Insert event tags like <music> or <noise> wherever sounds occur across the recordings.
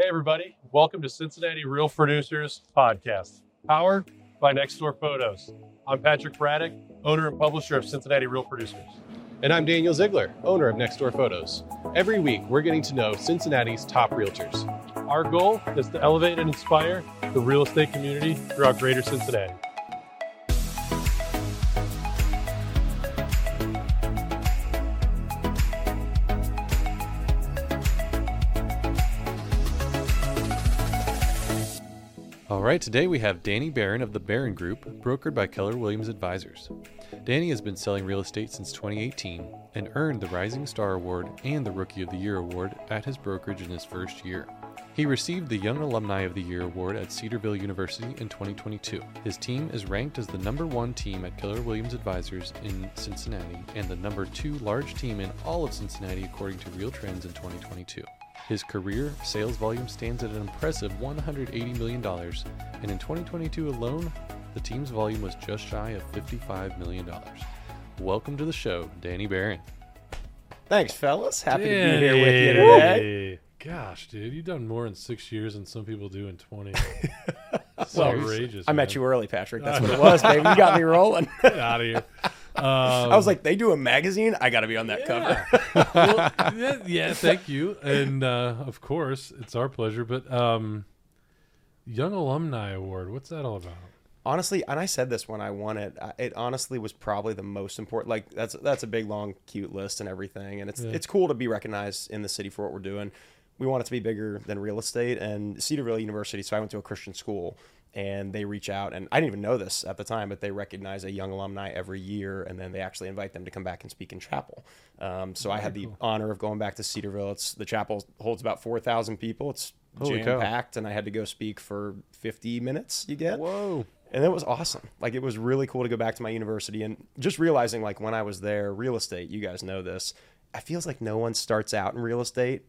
Hey, everybody. Welcome to Cincinnati Real Producers Podcast, powered by Next Door Photos. I'm Patrick Braddick, owner and publisher of Cincinnati Real Producers. And I'm Daniel Ziegler, owner of Next Door Photos. Every week, we're getting to know Cincinnati's top realtors. Our goal is to elevate and inspire the real estate community throughout greater Cincinnati. Right, today we have Danny Baron of the Baron Group, brokered by Keller Williams Advisors. Danny has been selling real estate since 2018 and earned the Rising Star Award and the Rookie of the Year Award at his brokerage in his first year. He received the Young Alumni of the Year award at Cedarville University in 2022. His team is ranked as the number one team at Keller Williams Advisors in Cincinnati and the number two large team in all of Cincinnati according to Real Trends in 2022. His career sales volume stands at an impressive $180 million, and in 2022 alone, the team's volume was just shy of $55 million. Welcome to the show, Danny Baron. Thanks, fellas. Happy to be here with you today. Gosh, dude, you've done more in six years than some people do in 20. <laughs> It's Well, outrageous. I met you early, Patrick. That's <laughs> what it was, baby. You got me rolling. Get out of here. Um, I was like, they do a magazine. I got to be on that cover. well, <laughs> yeah, yeah, thank you. And uh, of course, it's our pleasure. But um, Young Alumni Award, what's that all about? honestly, and I said this when I won it. It honestly was probably the most important. Like that's that's a big, long, cute list and everything, and it's Yeah. it's cool to be recognized in the city for what we're doing. We want it to be bigger than real estate, and Cedarville University. So I went to a Christian school, and they reach out, and I didn't even know this at the time, but they recognize a young alumni every year, and then they actually invite them to come back and speak in chapel. Um, so I had the honor of going back to Cedarville. It's the chapel holds about four thousand people. It's jam packed, and I had to go speak for fifty minutes. You get Whoa. and it was awesome. Like it was really cool to go back to my university and just realizing like when I was there, real estate, you guys know this. it feels like no one starts out in real estate.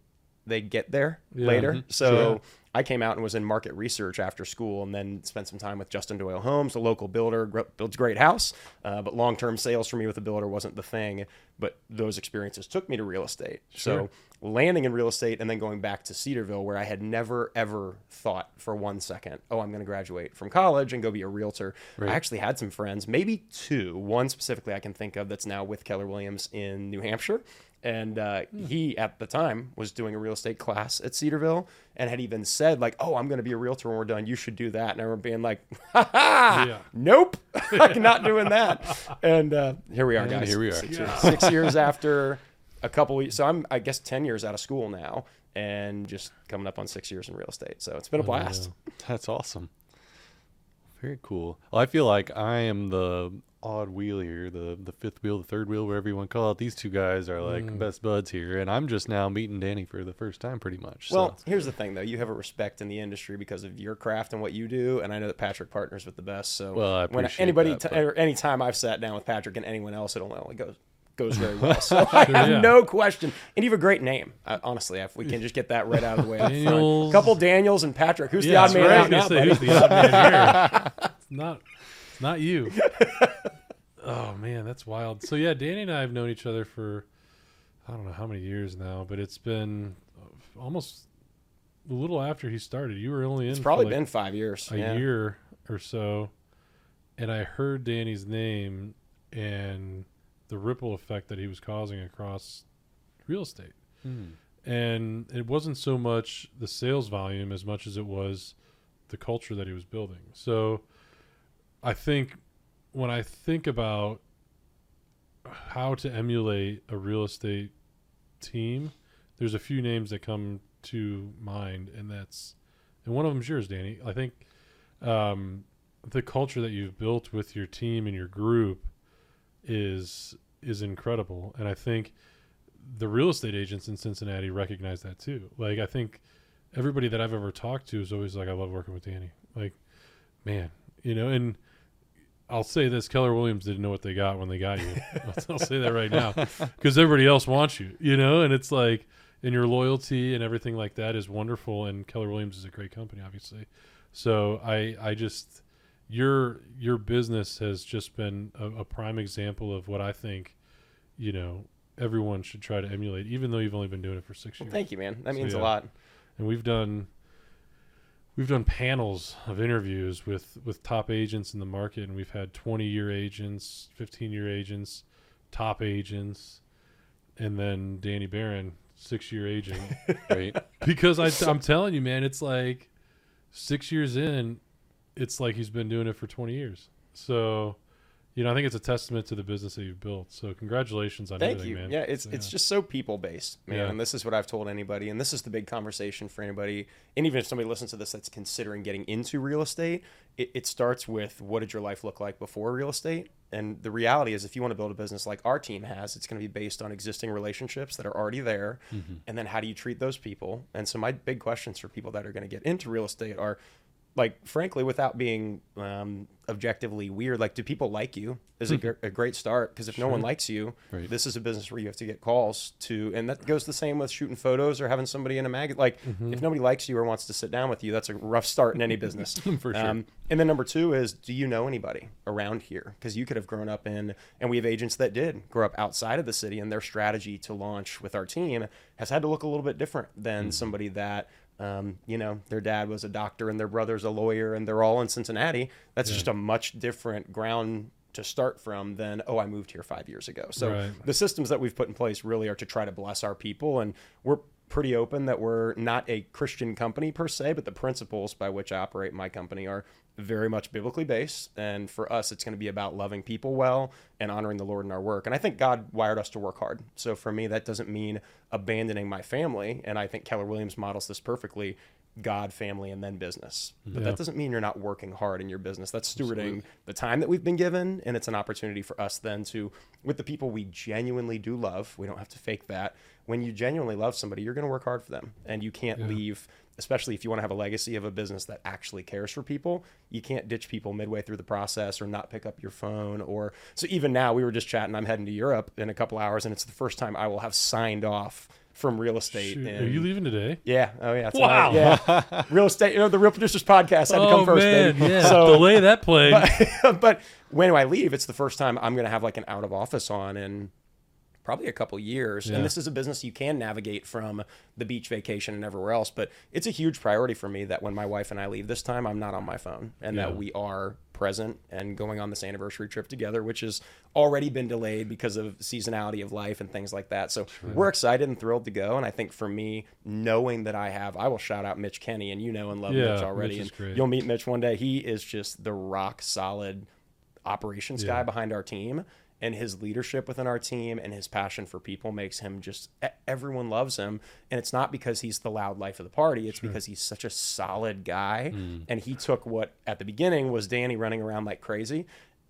They get there Yeah. later. Mhm. So Sure. I came out and was in market research after school and then spent some time with Justin Doyle Homes, a local builder, builds a great house. Uh, but long term sales for me with a builder wasn't the thing. But those experiences took me to real estate. Sure. So landing in real estate and then going back to Cedarville, where I had never ever thought for one second, oh, I'm going to graduate from college and go be a realtor. I actually had some friends, maybe two, one specifically I can think of that's now with Keller Williams in New Hampshire. And uh, he, at the time, was doing a real estate class at Cedarville and had even said, like, oh, I'm going to be a realtor when we're done. You should do that. And I remember being like, ha ha, Yeah. nope, <laughs> I'm not <laughs> doing that. And uh, here we are, And guys. here we are. Six, years, six years after <laughs> a couple weeks. So I'm, I guess, 10 years out of school now and just coming up on six years in real estate. So it's been a blast. That's awesome. Very cool. Well, I feel like I am the odd wheel here, the the fifth wheel, the third wheel, whatever you want to call it. These two guys are like best buds here, and I'm just now meeting Danny for the first time, pretty much. Well, so. here's the thing, though. You have a respect in the industry because of your craft and what you do, and I know that Patrick partners with the best. So Well, I when anybody, that, t- but- or any time I've sat down with Patrick and anyone else, it only goes goes very well. So <laughs> I have yeah. no question. And you have a great name. Uh, honestly, if we can just get that right out of the way. up front. Couple Daniels and Patrick. Who's Yeah, the odd man right. Out now? say, who's the odd man here? <laughs> It's not, it's not you. <laughs> Oh man, that's wild. So yeah, Danny and I have known each other for I don't know how many years now, but it's been almost a little after he started. You were only in It's probably like been five years. a yeah. year or so, and I heard Danny's name and the ripple effect that he was causing across real estate. Hmm. And it wasn't so much the sales volume as much as it was the culture that he was building. So I think when I think about how to emulate a real estate team, there's a few names that come to mind, and that's and one of them's yours, Danny. I think um, the culture that you've built with your team and your group is is incredible, and I think the real estate agents in Cincinnati recognize that too. Like I think everybody that I've ever talked to is always like, I love working with Danny. Like, man, you know, and I'll say this: Keller Williams didn't know what they got when they got you. <laughs> I'll, I'll say that right now because everybody else wants you, you know, and it's like, and your loyalty and everything like that is wonderful. And Keller Williams is a great company, obviously. So I, I just your your business has just been a, a prime example of what I think, you know, everyone should try to emulate, even though you've only been doing it for six Well, years. thank you, man. That So, means yeah. a lot. And we've done we've done panels of interviews with with top agents in the market, and we've had 20 year agents, 15 year agents, top agents, and then Danny Baron, six year agent. <laughs> Right. because I, I'm telling you, man, it's like six years in, it's like he's been doing it for 20 years. So, you know, I think it's a testament to the business that you've built. So, congratulations on Thank everything, you. man. Yeah, it's So, it's just so people based, man. Yeah. And this is what I've told anybody, and this is the big conversation for anybody. And even if somebody listens to this that's considering getting into real estate, it, it starts with what did your life look like before real estate? And the reality is, if you want to build a business like our team has, it's going to be based on existing relationships that are already there, mm-hmm. and then how do you treat those people? And so my big questions for people that are going to get into real estate are like frankly without being um, objectively weird like do people like you is a, a great start because if no one likes you Right. this is a business where you have to get calls to and that goes the same with shooting photos or having somebody in a mag like if nobody likes you or wants to sit down with you that's a rough start in any <laughs> business. For sure. um, and then number two is do you know anybody around here? Because you could have grown up in and we have agents that did grow up outside of the city and their strategy to launch with our team has had to look a little bit different than somebody that um, you know, their dad was a doctor and their brother's a lawyer and they're all in Cincinnati. That's just a much different ground to start from than, oh, I moved here five years ago. So Right. the systems that we've put in place really are to try to bless our people. And we're pretty open that we're not a Christian company per se, but the principles by which I operate my company are very much biblically based. And for us, it's going to be about loving people well and honoring the Lord in our work. And I think God wired us to work hard. So for me, that doesn't mean abandoning my family. And I think Keller Williams models this perfectly. God, family, and then business. But Yeah. that doesn't mean you're not working hard in your business. That's stewarding the time that we've been given, and it's an opportunity for us then to, with the people we genuinely do love, we don't have to fake that. When you genuinely love somebody, you're going to work hard for them, and you can't leave. Especially if you want to have a legacy of a business that actually cares for people, you can't ditch people midway through the process or not pick up your phone. Or so even now, we were just chatting. I'm heading to Europe in a couple hours, and it's the first time I will have signed off from real estate. Shoot, in- Are you leaving today? yeah. Oh, yeah. Wow. Yeah. <laughs> Real estate. You know, the Real Producers Podcast had to come oh, first, Oh, man, baby. yeah. So, Delay that play. but, <laughs> but when I leave, it's the first time I'm going to have like an out of office on in probably a couple years. Yeah. And this is a business you can navigate from the beach vacation and everywhere else. But it's a huge priority for me that when my wife and I leave this time, I'm not on my phone and Yeah. that we are present and going on this anniversary trip together, which has already been delayed because of seasonality of life and things like that. So we're excited and thrilled to go. And I think for me, knowing that I have, I will shout out Mitch Kenny, and you know and love Yeah, Mitch already. Mitch and great. you'll meet Mitch one day. He is just the rock solid operations guy behind our team and his leadership within our team and his passion for people makes him just everyone loves him. And it's not because he's the loud life of the party. It's because he's such a solid guy. Mm. And he took what at the beginning was Danny running around like crazy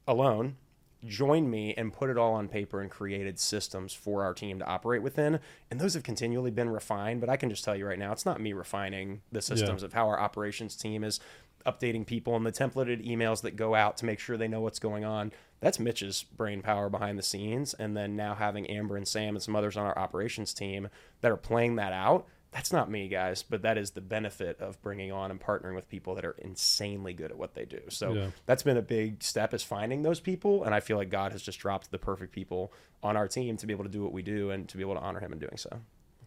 alone joined me and put it all on paper and created systems for our team to operate within. And those have continually been refined but I can just tell you right now it's not me refining the systems of how our operations team is updating people and the templated emails that go out to make sure they know what's going on. That's Mitch's brain power behind the scenes. And then now having Amber and Sam and some others on our operations team that are playing that out. That's not me, guys, but that is the benefit of bringing on and partnering with people that are insanely good at what they do. So Yeah. that's been a big step is finding those people. And I feel like God has just dropped the perfect people on our team to be able to do what we do and to be able to honor him in doing so.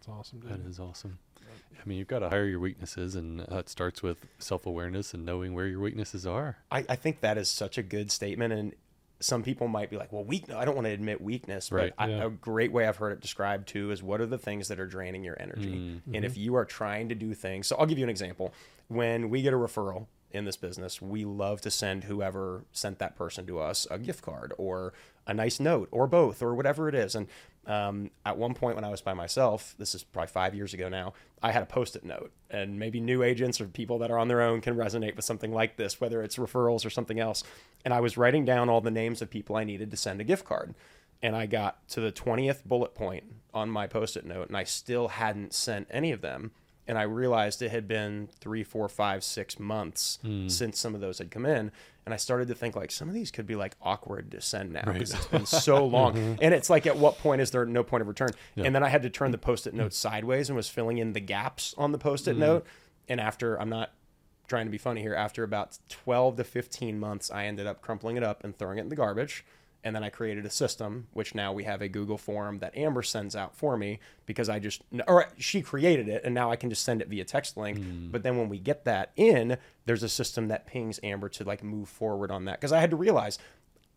That's awesome, dude. That is awesome. I mean, you've got to hire your weaknesses, and uh, it starts with self awareness and knowing where your weaknesses are. I, I think that is such a good statement and some people might be like well weak i don't want to admit weakness but Right. I, Yeah. a great way i've heard it described too is what are the things that are draining your energy and if you are trying to do things so i'll give you an example when we get a referral in this business we love to send whoever sent that person to us a gift card or a nice note or both or whatever it is and um, at one point when i was by myself this is probably five years ago now i had a post-it note. And maybe new agents or people that are on their own can resonate with something like this whether it's referrals or something else. And i was writing down all the names of people i needed to send a gift card. And i got to the 20th bullet point on my post-it note and i still hadn't sent any of them and I realized it had been three, four, five, six months hmm. since some of those had come in, and I started to think like some of these could be like awkward to send now because it's been so <laughs> long, mm-hmm. and it's like at what point is there no point of return? And then I had to turn the post-it hmm. note sideways and was filling in the gaps on the post-it hmm. note, and after I'm not trying to be funny here, after about 12 to 15 months, I ended up crumpling it up and throwing it in the garbage. And then I created a system, which now we have a Google form that Amber sends out for me because I just, or she created it and now I can just send it via text link. Hmm. But then when we get that in, there's a system that pings Amber to like move forward on that. Because I had to realize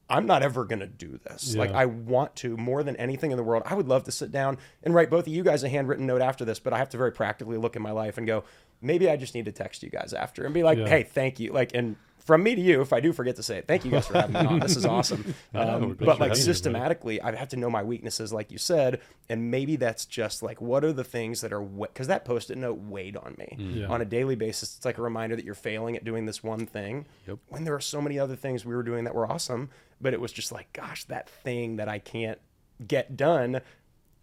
I'm not ever going to do this. Like, I want to more than anything in the world. I would love to sit down and write both of you guys a handwritten note after this, but I have to very practically look in my life and go, maybe I just need to text you guys after and be like, Yeah. hey, thank you. Like, and from me to you, if I do forget to say it, thank you guys for having me on. This is <laughs> awesome. Um, we're but like having me, buddy. systematically, I have to know my weaknesses, like you said, and maybe that's just like what are the things that are because that post-it note weighed on me Yeah. on a daily basis. It's like a reminder that you're failing at doing this one thing. Yep. When there are so many other things we were doing that were awesome, but it was just like, gosh, that thing that I can't get done.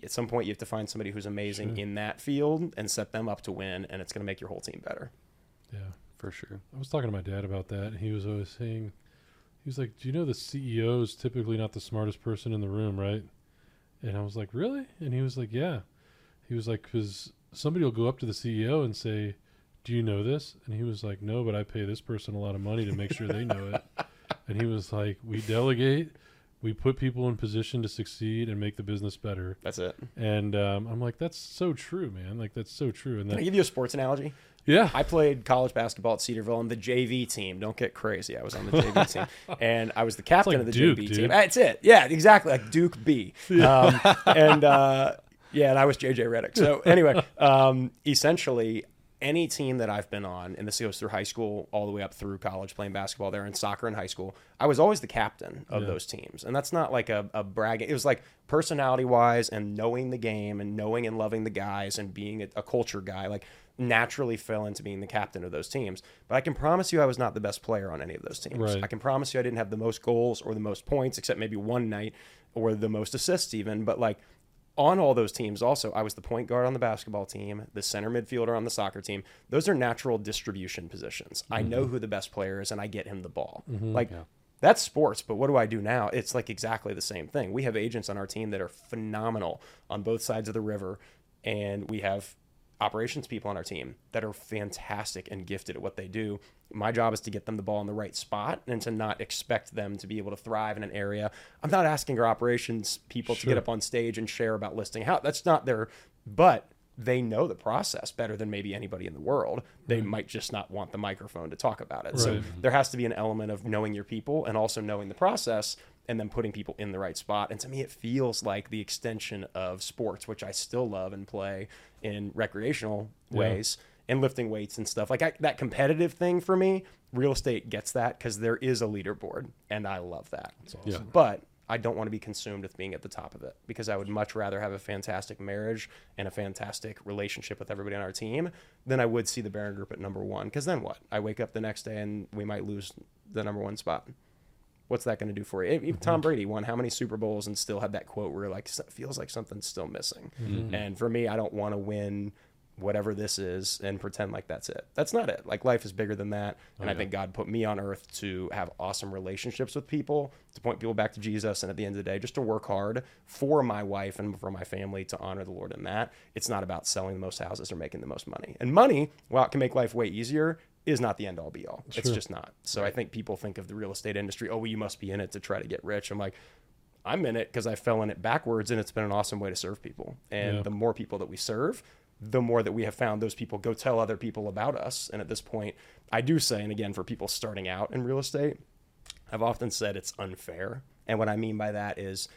At some point, you have to find somebody who's amazing in that field and set them up to win, and it's going to make your whole team better. Yeah. For sure. I was talking to my dad about that, and he was always saying, he was like, "Do you know the CEO is typically not the smartest person in the room, right?" And I was like, "Really?" And he was like, "Yeah." He was like, "Because somebody will go up to the CEO and say, "Do you know this?" And he was like, "No, but I pay this person a lot of money to make sure they know it." <laughs> And he was like, "We delegate." We put people in position to succeed and make the business better, That's it. and um, I'm like, that's so true, man. Like that's so true. And Can I give you a sports analogy? Yeah, I played college basketball at Cedarville on the JV team. Don't get crazy. I was on the JV <laughs> team, and I was the captain like of the Duke, JV dude. team. That's it. Yeah, exactly. Like Duke B. <laughs> Um, and uh, yeah, and I was JJ Redick. So anyway, um, essentially. Any team that I've been on, and this goes through high school all the way up through college, playing basketball there and soccer in high school, I was always the captain of Yeah. those teams. And that's not like a, a bragging. It was like personality wise and knowing the game and knowing and loving the guys and being a, a culture guy. Like naturally fell into being the captain of those teams. But I can promise you I was not the best player on any of those teams. Right. I can promise you I didn't have the most goals or the most points, except maybe one night, or the most assists even. But like on all those teams, also, I was the point guard on the basketball team, the center midfielder on the soccer team. Those are natural distribution positions. I know mm-hmm. who the best player is and I get him the ball. Mm-hmm, like that's sports, but what do I do now? It's like exactly the same thing. We have agents on our team that are phenomenal on both sides of the river, and we have operations people on our team that are fantastic and gifted at what they do. My job is to get them the ball in the right spot and to not expect them to be able to thrive in an area. I'm not asking our operations people to get up on stage and share about listing how that's not their but they know the process better than maybe anybody in the world. They might just not want the microphone to talk about it. So there has to be an element of knowing your people and also knowing the process and then putting people in the right spot. And to me, it feels like the extension of sports, which I still love and play in recreational Yeah. ways and lifting weights and stuff. Like I, that competitive thing for me, real estate gets that because there is a leaderboard and I love that. Yeah. But I don't want to be consumed with being at the top of it because I would much rather have a fantastic marriage and a fantastic relationship with everybody on our team than I would see the Baron Group at number one. Because then what? I wake up the next day and we might lose the number one spot. What's that going to do for you? Even Tom mm-hmm. Brady won how many Super Bowls and still had that quote where like feels like something's still missing. Mm-hmm. And for me, I don't want to win whatever this is and pretend like that's it. That's not it. Like life is bigger than that. And I think God put me on earth to have awesome relationships with people, to point people back to Jesus, and at the end of the day, just to work hard for my wife and for my family to honor the Lord in that. It's not about selling the most houses or making the most money. And money, while it can make life way easier, is not the end all be all. It's just not. So I think people think of the real estate industry, oh, well, you must be in it to try to get rich. I'm like, I'm in it because I fell in it backwards, and it's been an awesome way to serve people. And Yeah. the more people that we serve, the more that we have found those people go tell other people about us. And at this point, I do say, and again, for people starting out in real estate, I've often said it's unfair. And what I mean by that is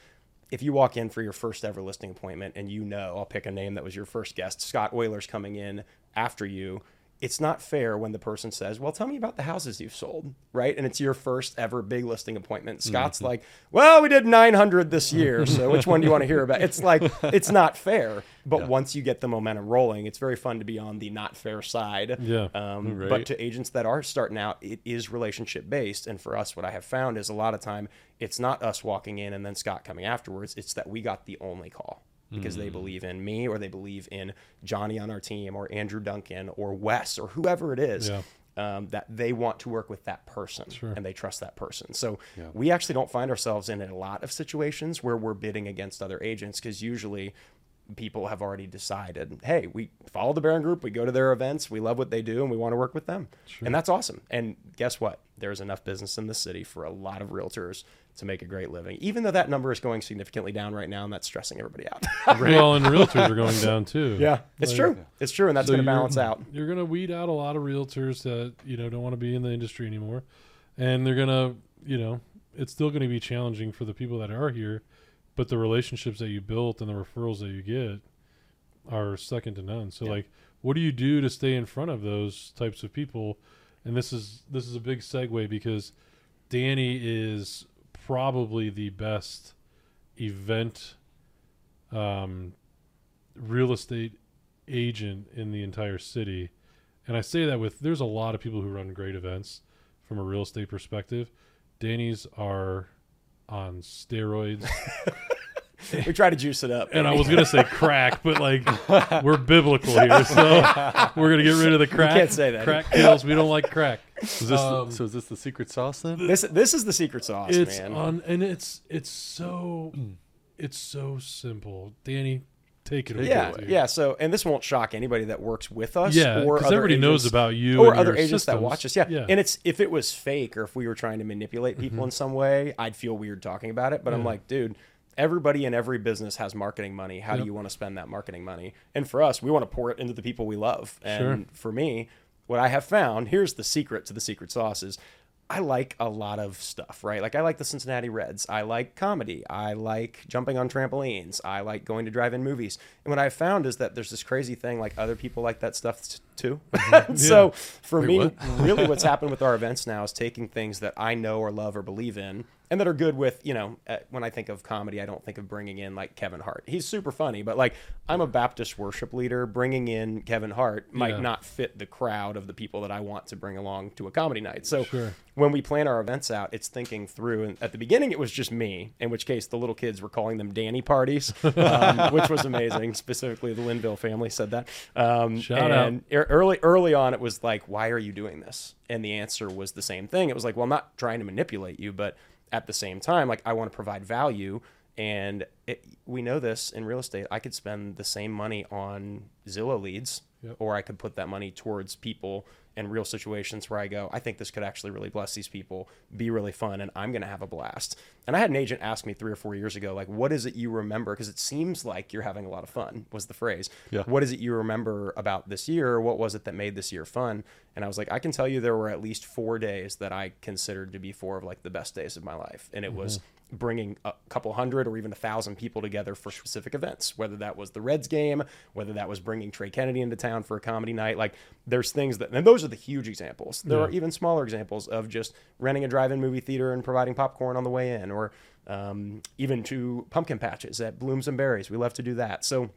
if you walk in for your first ever listing appointment and you know, I'll pick a name that was your first guest, Scott Euler's coming in after you, it's not fair when the person says, Well, tell me about the houses you've sold, right? And it's your first ever big listing appointment. Scott's like, Well, we did 900 this year. So which one do you want to hear about? It's like, <laughs> it's not fair. But once you get the momentum rolling, it's very fun to be on the not fair side. Yeah. Um, Right. But to agents that are starting out, it is relationship based. And for us, what I have found is a lot of time it's not us walking in and then Scott coming afterwards. It's that we got the only call because they believe in me or they believe in Johnny on our team or Andrew Duncan or Wes or whoever it is. Yeah. Um, that they want to work with that person Sure. and they trust that person. So Yeah. we actually don't find ourselves in a lot of situations where we're bidding against other agents because usually people have already decided, hey, we follow the Baron Group, we go to their events, we love what they do, and we want to work with them. And that's awesome. And guess what? There's enough business in the city for a lot of realtors to make a great living. Even though that number is going significantly down right now, and that's stressing everybody out. <laughs> Well, and realtors are going down too. <laughs> yeah, it's Like, true. It's true, and that's so going to balance out. You're going to weed out a lot of realtors that you know don't want to be in the industry anymore, and they're going to, you know, it's still going to be challenging for the people that are here, but the relationships that you built and the referrals that you get are second to none. So Yeah. like, what do you do to stay in front of those types of people? And this is this is a big segue because Danny is probably the best event um, real estate agent in the entire city. And I say that with there's a lot of people who run great events from a real estate perspective. Danny's are on steroids. <laughs> <laughs> We try to juice it up. and I was gonna say <laughs> crack, but like we're biblical here, so we're gonna get rid of the crack. can't say that. Crack kills. We don't like crack. Is this Um, so? Is this the secret sauce then? this this is the secret sauce, It's man. on, and it's it's so it's so simple. Danny, take it away. yeah, yeah. So, and this won't shock anybody that works with us. Yeah, or because other everybody knows about you or and other your agents that watch us. Yeah. yeah. and it's if it was fake or if we were trying to manipulate people in some way, I'd feel weird talking about it. But I'm Mm-hmm. Like, dude. Everybody in every business has marketing money. How do you want to spend that marketing money? And for us, we want to pour it into the people we love. And Sure. for me, what I have found, here's the secret to the secret sauce is I like a lot of stuff, right? Like I like the Cincinnati Reds. I like comedy. I like jumping on trampolines. I like going to drive-in movies. And what I've found is that there's this crazy thing like other people like that stuff too. <laughs> <laughs> so for Wait, me, what? <laughs> really what's happened with our events now is taking things that I know or love or believe in and that are good with, you know, uh, when I think of comedy, I don't think of bringing in like Kevin Hart. He's super funny, but like I'm a Baptist worship leader. Bringing in Kevin Hart might Yeah. not fit the crowd of the people that I want to bring along to a comedy night. So Sure. when we plan our events out, it's thinking through. And at the beginning, it was just me, in which case the little kids were calling them Danny parties, <laughs> um, which was amazing. Specifically, the Linville family said that. Um, Shout and e- early, early on, it was like, "Why are you doing this?" And the answer was the same thing. It was like, "Well, I'm not trying to manipulate you, but at the same time, like I want to provide value." And it, we know this in real estate. I could spend the same money on Zillow leads, Yep. or I could put that money towards people in real situations where I go, I think this could actually really bless these people, be really fun, and I'm going to have a blast. And I had an agent ask me three or four years ago, like, what is it you remember? Because it seems like you're having a lot of fun, was the phrase. Yeah. What is it you remember about this year? What was it that made this year fun? And I was like, I can tell you there were at least four days that I considered to be four of like the best days of my life. And it was mm-hmm. bringing a couple hundred or even a thousand people together for specific events, whether that was the Reds game, whether that was bringing Trey Kennedy into town for a comedy night. Like there's things that, and those are the huge examples. There are even smaller examples of just renting a drive-in movie theater and providing popcorn on the way in, or um, even to pumpkin patches at Blooms and Berries. We love to do that. So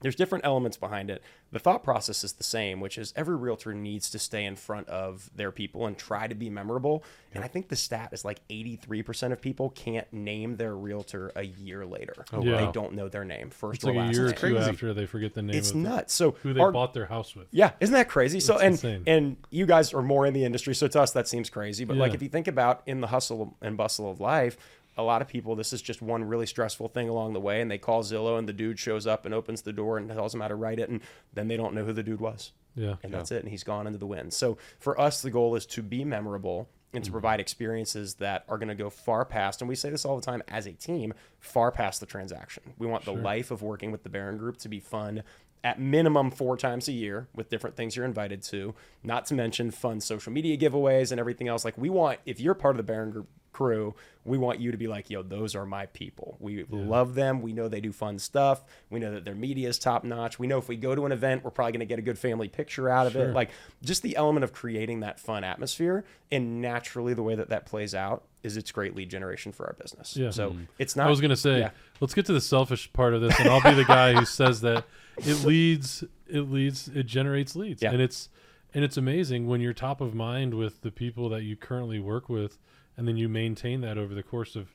there's different elements behind it. The thought process is the same, which is every realtor needs to stay in front of their people and try to be memorable. And I think the stat is like 83% of people can't name their realtor a year later. Oh, wow. They don't know their name, first It's or like a year or two after they forget the name It's of the- nuts. So who they our- bought their house with. yeah, isn't that crazy? So It's and insane. and you guys are more in the industry, so to us that seems crazy. But like if you think about in the hustle and bustle of life, a lot of people this is just one really stressful thing along the way, and they call Zillow, and the dude shows up and opens the door and tells them how to write it, and then they don't know who the dude was, Yeah. and that's it, and he's gone into the wind. So for us, the goal is to be memorable and to mm-hmm. provide experiences that are going to go far past, and we say this all the time as a team, far past the transaction. We want the life of working with the Baron Group to be fun at minimum four times a year with different things you're invited to, not to mention fun social media giveaways and everything else. Like we want, if you're part of the Baron Group crew, we want you to be like, yo, those are my people. We love them. We know they do fun stuff. We know that their media is top notch. We know if we go to an event, we're probably going to get a good family picture out of Sure. it. Like just the element of creating that fun atmosphere. And naturally, the way that that plays out is it's great lead generation for our business. Yeah. So mm-hmm. it's not. I was gonna say, yeah. let's get to the selfish part of this, and I'll be the guy who says that it leads, it leads, it generates leads, Yeah. and it's and it's amazing when you're top of mind with the people that you currently work with, and then you maintain that over the course of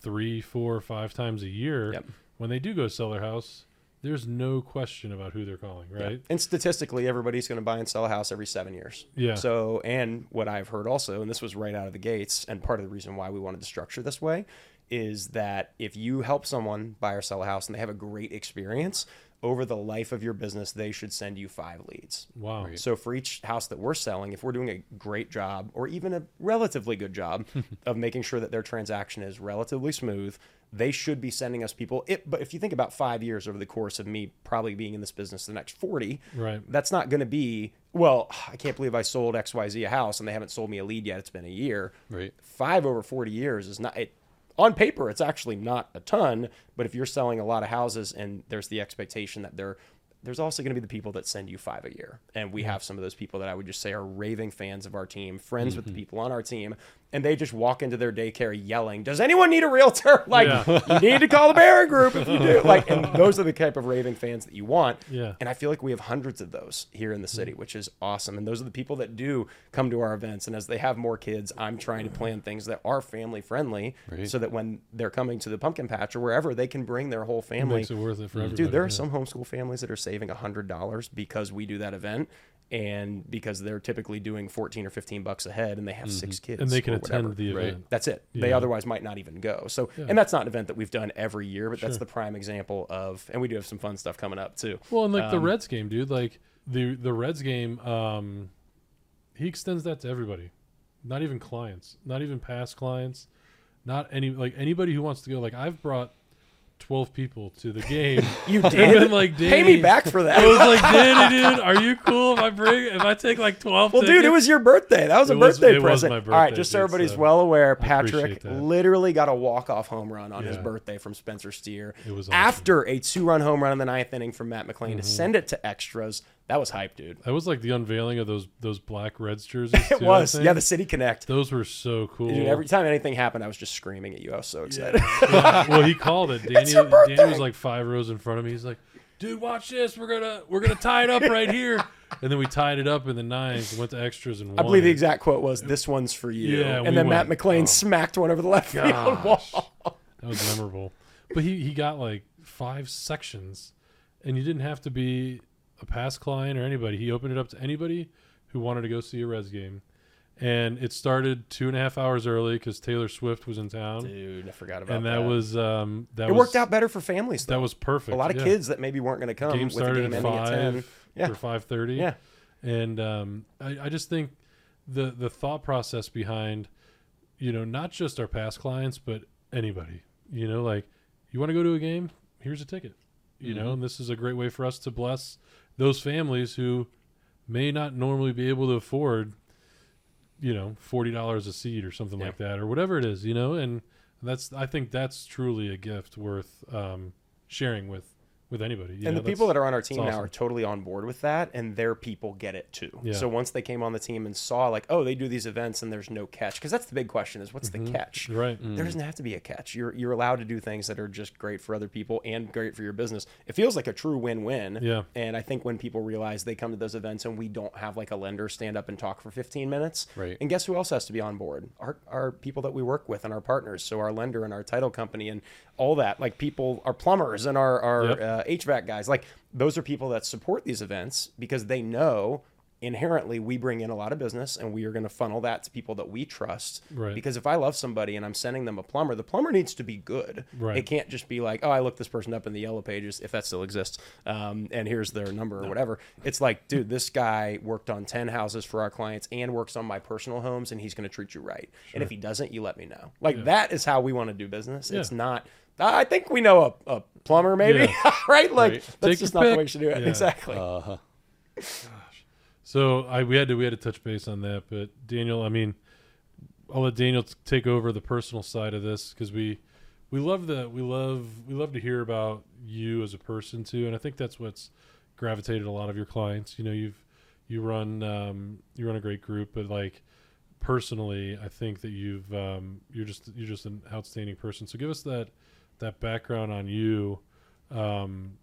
three, four, five times a year. Yep. When they do go sell their house, there's no question about who they're calling, right? And statistically, everybody's going to buy and sell a house every seven years. Yeah. So, and what I've heard also, and this was right out of the gates, and part of the reason why we wanted to structure this way is that if you help someone buy or sell a house and they have a great experience, over the life of your business, they should send you five leads. Wow. So for each house that we're selling, if we're doing a great job or even a relatively good job <laughs> of making sure that their transaction is relatively smooth, they should be sending us people. It, but if you think about five years over the course of me probably being in this business the next 40, Right. that's not going to be, well, I can't believe I sold XYZ a house and they haven't sold me a lead yet. It's been a year. Right. Five over 40 years is not, it, on paper, it's actually not a ton. But if you're selling a lot of houses and there's the expectation that they're, there's also going to be the people that send you five a year. And we have some of those people that I would just say are raving fans of our team, friends mm-hmm. with the people on our team. And they just walk into their daycare yelling, Does anyone need a realtor? <laughs> Like, you need to call the Baron Group if you do. <laughs> Like, and those are the type of raving fans that you want. Yeah. And I feel like we have hundreds of those here in the city, mm-hmm. which is awesome. And those are the people that do come to our events. And as they have more kids, I'm trying to plan things that are family friendly Right. so that when they're coming to the pumpkin patch or wherever, they can bring their whole family. Makes it worth it for everybody. Dude, there are yeah. some homeschool families that are saving $100 because we do that event and because they're typically doing 14 or 15 bucks a head and they have six kids. Mm-hmm. and they can whatever. attend the Right. event. That's it. They otherwise might not even go. So, Yeah. and that's not an event that we've done every year, but that's the prime example of, and we do have some fun stuff coming up too. Well, and like the Um, Reds game, dude. Like the the Reds game, um, he extends that to everybody, not even clients, not even past clients, not any like anybody who wants to go. Like I've brought twelve people to the game. <laughs> You <laughs> did? like, Pay me back for that. <laughs> I was like, Danny, dude, are you cool if I bring if I take like twelve? Well, dude, it was your birthday. That was a It was- birthday it was present. my All right, just so everybody's so well aware, Patrick literally got a walk-off home run on his birthday from Spencer Steer. It was awesome. after a two-run home run in the ninth inning from Matt McLain Mm-hmm. to send it to extras. That was hype, dude. That was like the unveiling of those those black Reds jerseys. <laughs> It too, was. Yeah, the City Connect. those were so cool. Dude, every time anything happened, I was just screaming at you. I was so excited. <laughs> Yeah. well, he called it. <laughs> Danny, Danny was like five rows in front of me. He's like, "Dude, watch this. We're gonna we're gonna tie it up right here." And then we tied it up in the ninth, went to extras, and I won believe the exact quote was, "This one's for you." Yeah, and then Matt went, McLain oh. smacked one over the left field wall. That was memorable. But he he got like five sections, and you didn't have to be a past client or anybody. He opened it up to anybody who wanted to go see a Reds game. And it started two and a half hours early because Taylor Swift was in town, Dude, I forgot about and that. that, was um that it was, worked out better for families. Though. That was perfect. a lot of yeah. kids that maybe weren't going to come game with the started game at ending at ten. five Yeah. or five thirty. Yeah. and um, I, I just think the the thought process behind, you know, not just our past clients, but anybody. You know, like you want to go to a game, here's a ticket. You know, and this is a great way for us to bless those families who may not normally be able to afford, you know, forty dollars a seat or something Yeah. like that, or whatever it is. You know, and that's I think that's truly a gift worth um, sharing with with anybody. you and know, the people that are on our team now are totally on board with that, and their people get it too. Yeah. So once they came on the team and saw like, oh, they do these events and there's no catch, because that's the big question: is what's the catch? right. There doesn't have to be a catch. You're you're allowed to do things that are just great for other people and great for your business. It feels like a true win-win. Yeah. And I think when people realize they come to those events and we don't have like a lender stand up and talk for 15 minutes. Right. And guess who else has to be on board? Our our people that we work with and our partners. So our lender and our title company and all that. Like people, our plumbers and our our Yep. uh, HVAC guys. Like those are people that support these events because they know inherently we bring in a lot of business and we are going to funnel that to people that we trust. Right. because if i love somebody and i'm sending them a plumber the plumber needs to be good. Right. it can't just be like oh i looked this person up in the yellow pages if that still exists um, and here's their number or whatever. It's like dude this guy worked on 10 houses for our clients and works on my personal homes and he's going to treat you right. And if he doesn't you let me know. Like that is how we want to do business. It's not I think we know a, a plumber, maybe, Yeah. <laughs> right? Like Right. that's Take just your not the way you should do it. Yeah. Exactly. Uh-huh. So I we had to we had to touch base on that, but Daniel, I mean, I'll let Daniel take over the personal side of this because we we love the we love we love to hear about you as a person too, and I think that's what's gravitated a lot of your clients. You know, you've you run um, you run a great group, but like personally, I think that you've um, you're just you're just an outstanding person. So give us that that background on you. Um,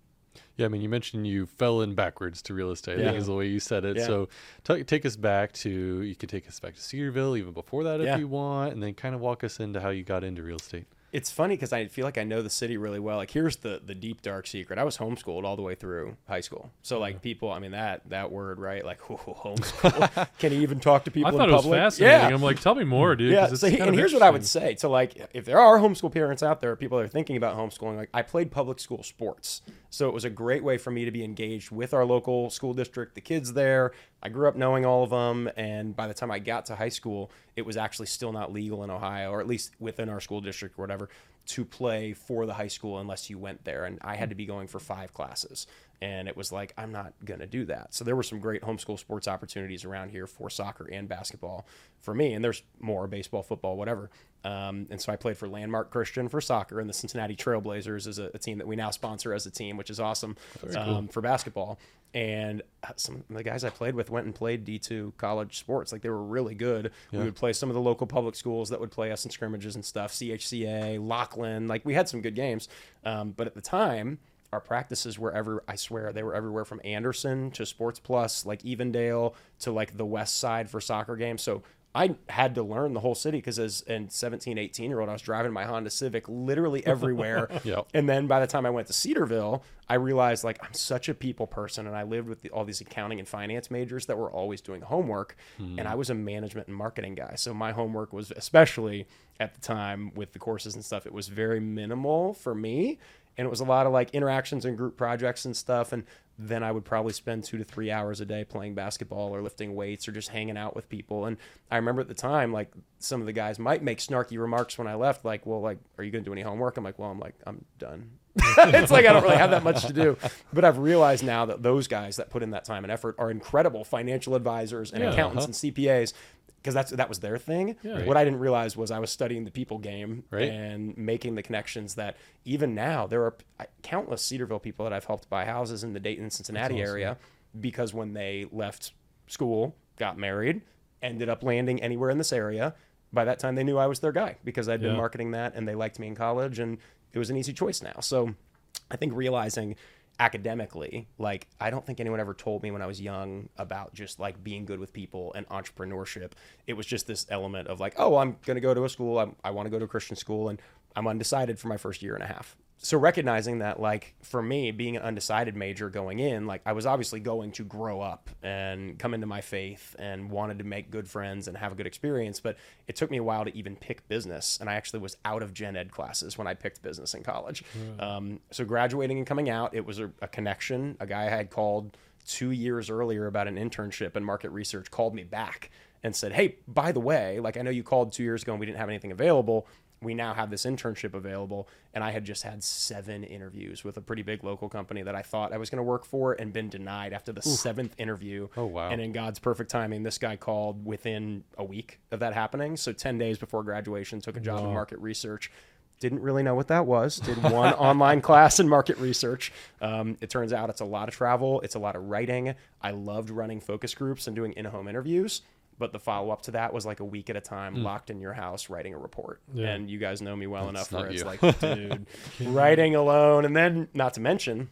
Yeah, I mean, you mentioned you fell in backwards to real estate. I think is the way you said it. Yeah. So t- take us back to you could take us back to Cedarville, even before that, if Yeah. you want, and then kind of walk us into how you got into real estate. It's funny because I feel like I know the city really well. Like here's the the deep dark secret. I was homeschooled all the way through high school. So like mm. people, I mean that that word right, like <laughs> ooh, homeschool. <laughs> Can you even talk to people? I thought it was fascinating. Yeah. I'm like, tell me more, dude. Yeah, so and here's what I would say. So, like, if there are homeschool parents out there, people that are thinking about homeschooling, like, I played public school sports. So it was a great way for me to be engaged with our local school district, the kids there. I grew up knowing all of them. And by the time I got to high school, it was actually still not legal in Ohio, or at least within our school district or whatever, to play for the high school unless you went there. And I had to be going for five classes. And it was like, I'm not to do that. So there were some great homeschool sports opportunities around here for soccer and basketball for me. And there's more baseball, football, whatever. Um, and so I played for Landmark Christian for soccer, and the Cincinnati Trailblazers is a, a team that we now sponsor as a team, which is awesome um, for basketball. And uh, some of the guys I played with went and played D2 college sports. Like they were really good. We would play some of the local public schools that would play us in scrimmages and stuff, CHCA, Lachlan. Like we had some good games. Um, but at the time, our practices were ever I swear they were everywhere from Anderson to Sports Plus, like Evendale to like the West Side for soccer games. So I had to learn the whole city because as an 17, 18 year old, I was driving my Honda Civic literally <laughs> everywhere. Yep. And then by the time I went to Cedarville, I realized like I'm such a people person and I lived with the, all these accounting and finance majors that were always doing homework. And I hmm. was a management and marketing guy. So my homework was, especially at the time with the courses and stuff, it was very minimal for me. And it was a lot of like interactions and group projects and stuff. And then I would probably spend two to three hours a day playing basketball or lifting weights or just hanging out with people. And I remember at the time, like some of the guys might make snarky remarks when I left, like, well, like, are you going to do any homework? I'm like, well, I'm like, I'm done. <laughs> it's like I don't really have that much to do. But I've realized now that those guys that put in that time and effort are incredible financial advisors and Yeah, accountants uh-huh. and CPAs because that's that was their thing. Yeah. What I didn't realize was I was studying the people game Right. and making the connections that even now there are countless Cedarville people that I've helped buy houses in the Dayton Cincinnati area because when they left school, got married, ended up landing anywhere in this area. By that time, they knew I was their guy because I'd been marketing that and they liked me in college and it was an easy choice now. So I think realizing academically, like I don't think anyone ever told me when I was young about just like being good with people and entrepreneurship. It was just this element of like, oh, I'm going to go to a school. I'm, I want to go to a Christian school and I'm undecided for my first year and a half. So recognizing that like for me being an undecided major going in, like I was obviously going to grow up and come into my faith and wanted to make good friends and have a good experience, but it took me a while to even pick business and I actually was out of gen ed classes when I picked business in college. Um, so graduating and coming out, it was a, a connection. A guy I had called two years earlier about an internship in market research called me back and said, Hey, by the way, like I know you called two years ago and we didn't have anything available. We now have this internship available. And I had just had seven interviews with a pretty big local company that I thought I was going to work for and been denied after the seventh interview. Oh, wow. And in God's perfect timing, this guy called within a week of that happening. So 10 days before graduation, took a job in market research didn't really know what that was did one <laughs> online class in market research um, it turns out it's a lot of travel it's a lot of writing i loved running focus groups and doing in-home interviews but the follow-up to that was like a week at a time hmm. locked in your house writing a report. Yeah. and you guys know me well enough not where it's like <laughs> dude writing alone. And then not to mention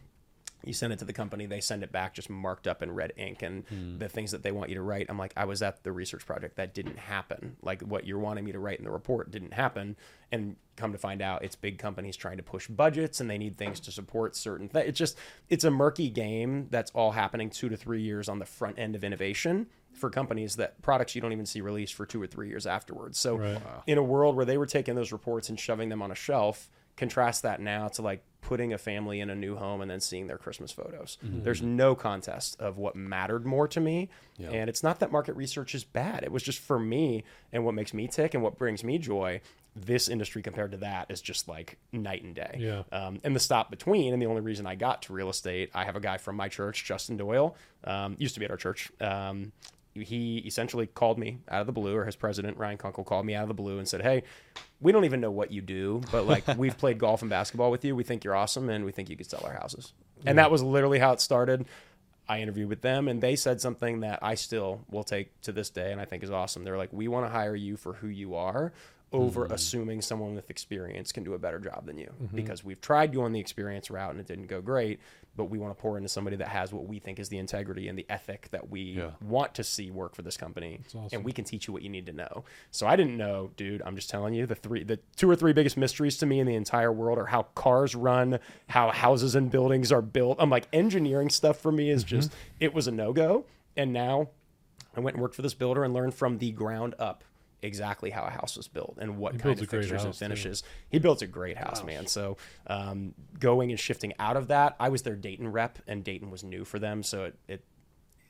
you send it to the company they send it back just marked up in red ink. And hmm. the things that they want you to write i'm like i was at the research project. That didn't happen. Like what you're wanting me to write in the report didn't happen. And come to find out it's big companies trying to push budgets and they need things to support certain things it's just it's a murky game that's all happening two to three years on the front end of innovation for companies that products you don't even see released for two or three years afterwards so Right. in a world where they were taking those reports and shoving them on a shelf contrast that now to like putting a family in a new home and then seeing their christmas photos there's no contest of what mattered more to me and it's not that market research is bad it was just for me and what makes me tick and what brings me joy this industry compared to that is just like night and day Yeah. um, and the stop between, and the only reason I got to real estate, I have a guy from my church, Justin Doyle, um, used to be at our church. Um, he essentially called me out of the blue, or his president, Ryan Kunkel, called me out of the blue and said, Hey, we don't even know what you do, but like <laughs> we've played golf and basketball with you. We think you're awesome and we think you could sell our houses. And that was literally how it started. I interviewed with them and they said something that I still will take to this day and I think is awesome. They're like, we want to hire you for who you are, over mm. assuming someone with experience can do a better job than you mm-hmm. because we've tried you on the experience route and it didn't go great but we want to pour into somebody that has what we think is the integrity and the ethic that we Yeah. want to see work for this company. Awesome. and we can teach you what you need to know. So i didn't know dude i'm just telling you the three the two or three biggest mysteries to me in the entire world are how cars run how houses and buildings are built. I'm like engineering stuff for me is mm-hmm. just it was a no-go. And now I went and worked for this builder and learned from the ground up exactly how a house was built and what He kind of fixtures and house, too. finishes. He built a great house, man. So um, going and shifting out of that, I was their Dayton rep, and Dayton was new for them, so it. it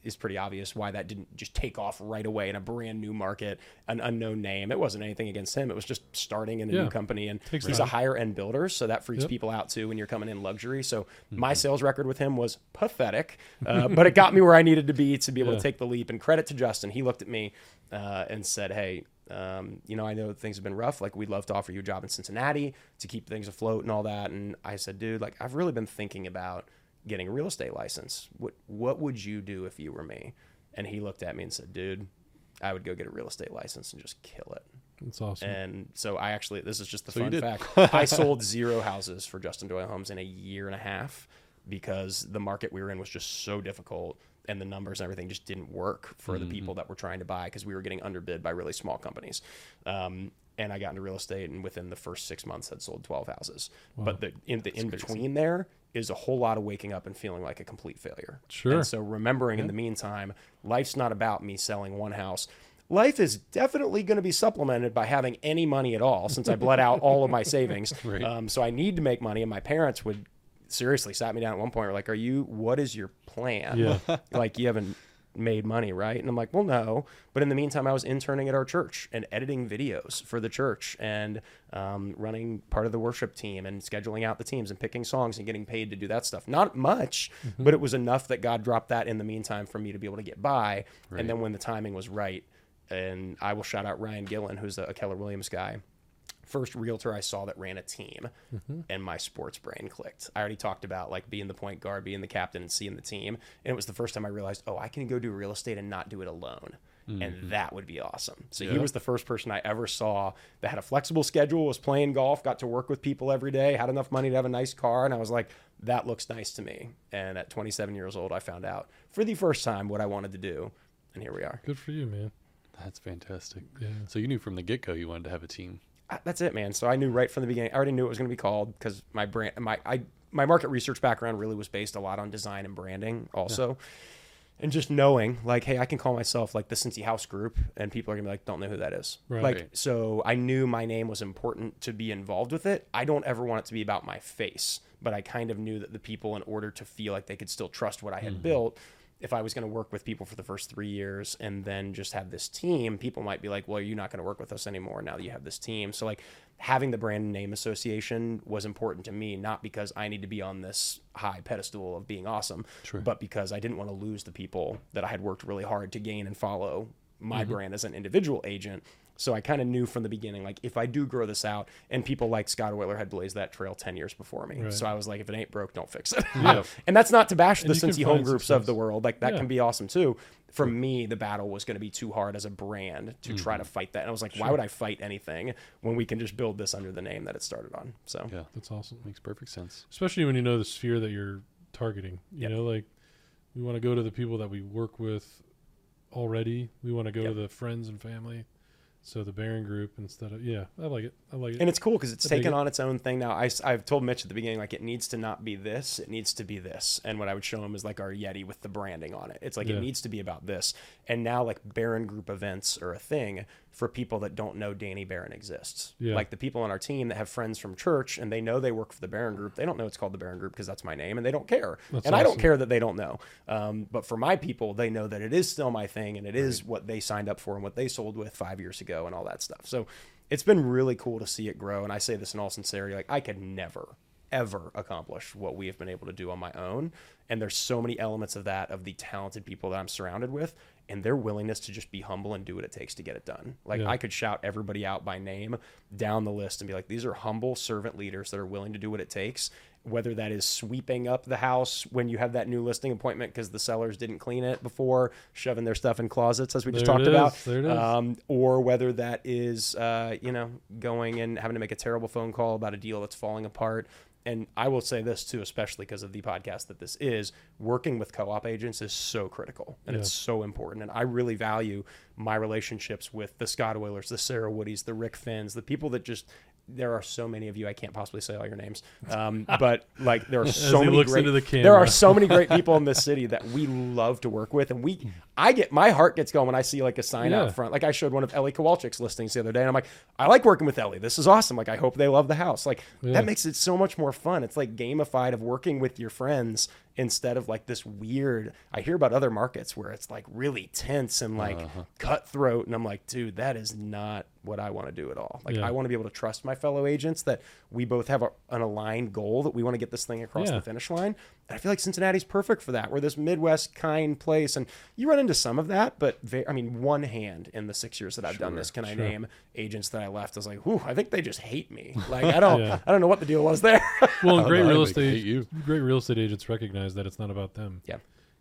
is pretty obvious why that didn't just take off right away in a brand new market, an unknown name. It wasn't anything against him. It was just starting in a Yeah. new company, and Takes he's a higher end builder, so that freaks Yep. people out too when you're coming in luxury. So Mm-hmm. my sales record with him was pathetic, uh, but it got me where I needed to be to be able Yeah. to take the leap. And credit to Justin, he looked at me uh, and said, "Hey, um, you know, I know things have been rough. Like, we'd love to offer you a job in Cincinnati to keep things afloat and all that." And I said, "Dude, like, I've really been thinking about getting a real estate license. What What would you do if you were me?" And he looked at me and said, "Dude." I would go get a real estate license and just kill it. That's awesome. And so I actually, this is just the So fun fact. <laughs> I sold zero houses for Justin Doyle Homes in a year and a half because the market we were in was just so difficult and the numbers and everything just didn't work for the people that were trying to buy because we were getting underbid by really small companies. Um, and I got into real estate and within the first six months had sold 12 houses. But the in the in between there is a whole lot of waking up and feeling like a complete failure. Sure. And so remembering in the meantime, life's not about me selling one house. Life is definitely going to be supplemented by having any money at all since I bled out all of my savings. <laughs> Right. Um, so I need to make money. And my parents would seriously sat me down at one point. Were like, "Are you? What is your plan? Yeah. <laughs> like you haven't made money, right?" And I'm like, "Well, no." But in the meantime, I was interning at our church and editing videos for the church and um, running part of the worship team and scheduling out the teams and picking songs and getting paid to do that stuff. Not much, but it was enough that God dropped that in the meantime for me to be able to get by. And then when the timing was right, and I will shout out Ryan Gillen, who's a Keller Williams guy first realtor I saw that ran a team mm-hmm. and my sports brain clicked. I already talked about like being the point guard, being the captain and seeing the team. And it was the first time I realized, oh, I can go do real estate and not do it alone. And mm-hmm. that would be awesome. So he was the first person I ever saw that had a flexible schedule, was playing golf, got to work with people every day, had enough money to have a nice car. And I was like, that looks nice to me. And at 27 years old, I found out for the first time what I wanted to do. And here we are. Good for you, man. That's fantastic. Yeah. So you knew from the get go you wanted to have a team. That's it, man. So I knew right from the beginning. I already knew it was going to be called because my brand, my I, my market research background really was based a lot on design and branding, also, and just knowing like, hey, I can call myself like the Cincy House Group, and people are gonna be like, don't know who that is. Right. Like, so I knew my name was important to be involved with it. I don't ever want it to be about my face, but I kind of knew that the people, in order to feel like they could still trust what I had mm-hmm. built. If I was going to work with people for the first three years and then just have this team, people might be like, well, you're not going to work with us anymore now that you have this team. So, like, having the brand name association was important to me, not because I need to be on this high pedestal of being awesome, Sure. but because I didn't want to lose the people that I had worked really hard to gain and follow my mm-hmm. brand as an individual agent. So I kind of knew from the beginning, like if I do grow this out, and people like Scott Oiler had blazed that trail ten years before me, Right. so I was like, if it ain't broke, don't fix it. <laughs> Yeah. <laughs> and that's not to bash the And you can Cincy home groups success. of the world, like that Yeah. can be awesome too. For me, the battle was going to be too hard as a brand to try Mm-hmm. to fight that, and I was like, why would I fight anything when we can just build this under the name that it started on? So Yeah, That's awesome. makes perfect sense. Especially when you know the sphere that you're targeting. You Yep. know, like we want to go to the people that we work with already. We want to go Yep. to the friends and family. So the Baron Group instead of yeah, I like it. I like it. and it's cool because it's I taken it. on its own thing now. I, have told Mitch at the beginning, like, it needs to not be this, it needs to be this. And what I would show him is like our Yeti with the branding on it. It's like, Yeah. it needs to be about this. And now, like, Baron Group events are a thing for people that don't know Danny Baron exists. Yeah. Like, the people on our team that have friends from church and they know they work for the Baron Group, they don't know it's called the Baron Group because that's my name and they don't care. That's and I don't care that they don't know. Um, but for my people, they know that it is still my thing and it is what they signed up for and what they sold with five years ago and all that stuff. So it's been really cool to see it grow. And I say this in all sincerity, like I could never, ever accomplish what we have been able to do on my own. And there's so many elements of that of the talented people that I'm surrounded with and their willingness to just be humble and do what it takes to get it done. Like Yeah. I could shout everybody out by name down the list and be like, these are humble servant leaders that are willing to do what it takes. Whether that is sweeping up the house when you have that new listing appointment because the sellers didn't clean it before, shoving their stuff in closets, as we just There it talked about. There it is. Um, or whether that is, uh, you know, going and having to make a terrible phone call about a deal that's falling apart. And I will say this too, especially because of the podcast that this is, working with co-op agents is so critical and it's so important. And I really value my relationships with the Scott Oilers, the Sarah Woodies, the Rick Finns, the people that just there are so many of you. I can't possibly say all your names, um, <laughs> but like there are so many great. the there are so many great people in this city that we love to work with, and we. I get my heart gets going when I see like a sign Yeah. out front. Like I showed one of Ellie Kowalczyk's listings the other day, and I'm like, I like working with Ellie. This is awesome. Like I hope they love the house. Like Yeah. that makes it so much more fun. It's like gamified of working with your friends instead of like this weird. I hear about other markets where it's like really tense and like Uh-huh. cutthroat, and I'm like, dude, that is not what I want to do at all. Like Yeah. I want to be able to trust my fellow agents that we both have a, an aligned goal that we want to get this thing across Yeah. the finish line. And I feel like Cincinnati's perfect for that. We're this Midwest kind place, and you run into some of that, but ve- I mean, one hand in the six years that I've done this, can I name agents that I left? I was like, whew, I think they just hate me. Like I <laughs> don't, Yeah. I don't know what the deal was there. Well, <laughs> great no, I real estate, you. great real estate agents recognize that it's not about them. yeah.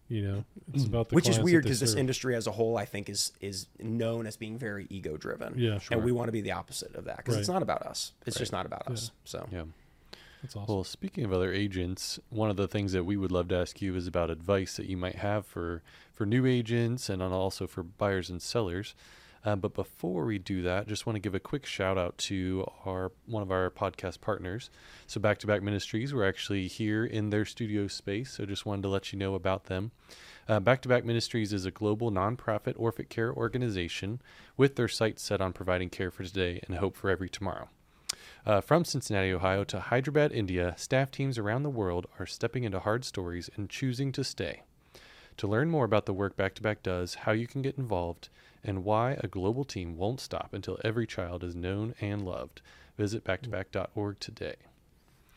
You know, it's mm. about the which is weird because this industry as a whole i think is is known as being very ego driven Yeah, sure. and we want to be the opposite of that because it's not about us it's just not about us so Yeah. That's awesome. Well, speaking of other agents, one of the things that we would love to ask you is about advice that you might have for for new agents and also for buyers and sellers. Uh, but before we do that, just want to give a quick shout out to our one of our podcast partners. So Back to Back Ministries, we're actually here in their studio space. So just wanted to let you know about them. Uh, Back to Back Ministries is a global nonprofit orphan care organization with their sights set on providing care for today and hope for every tomorrow. Uh, from Cincinnati, Ohio to Hyderabad, India, staff teams around the world are stepping into hard stories and choosing to stay. To learn more about the work Back to Back does, how you can get involved, and why a global team won't stop until every child is known and loved, visit backtoback.org today.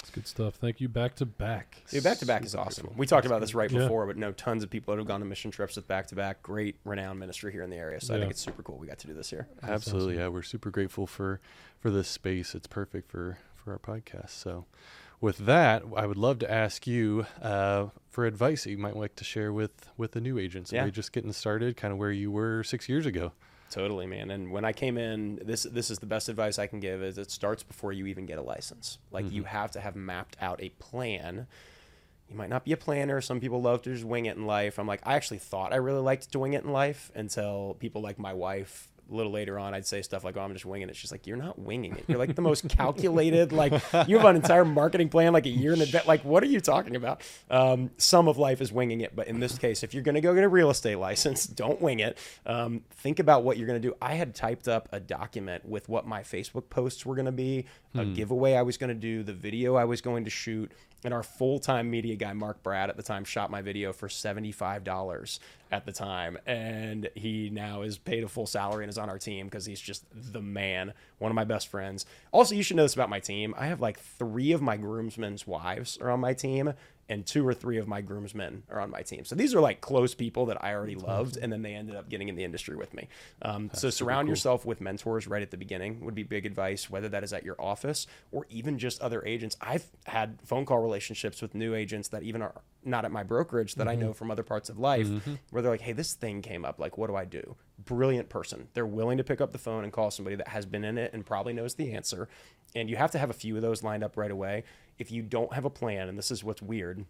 It's good stuff. Thank you. Back to back. Dude, back to back is awesome. We talked about this right Yeah. before, but no, tons of people that have gone to mission trips with back to back. Great, renowned ministry here in the area. So I think it's super cool. We got to do this here. Absolutely, yeah. We're super grateful for for this space. It's perfect for for our podcast. So, with that, I would love to ask you uh, for advice that you might like to share with with the new agents. Yeah. Are just getting started, kind of where you were six years ago? Totally, man. And when I came in, this this is the best advice I can give is it starts before you even get a license. Like you have to have mapped out a plan. You might not be a planner. Some people love to just wing it in life. I'm like, I actually thought I really liked doing it in life until people like my wife. A little later on, I'd say stuff like, "Oh, I'm just winging it." She's like, "You're not winging it. You're like the most calculated. <laughs> Like you have an entire marketing plan, like a year in advance. Like, what are you talking about?" Um, some of life is winging it, but in this case, if you're going to go get a real estate license, <laughs> don't wing it. Um, think about what you're going to do. I had typed up a document with what my Facebook posts were going to be, a giveaway I was going to do, the video I was going to shoot, and our full-time media guy Mark Brad at the time shot my video for $75 at the time. And he now is paid a full salary and is on our team because he's just the man one of my best friends. Also you should know this about my team. I have like three of my groomsmen's wives are on my team and two or three of my groomsmen are on my team. So these are like close people that i already loved and then they ended up getting in the industry with me. Um, so surround yourself with mentors right at the beginning would be big advice whether that is at your office or even just other agents. I've had phone call relationships with new agents that even are not at my brokerage that I know from other parts of life where they're like, hey, this thing came up. Like, what do I do? Brilliant person. They're willing to pick up the phone and call somebody that has been in it and probably knows the answer. And you have to have a few of those lined up right away. If you don't have a plan, and this is what's weird,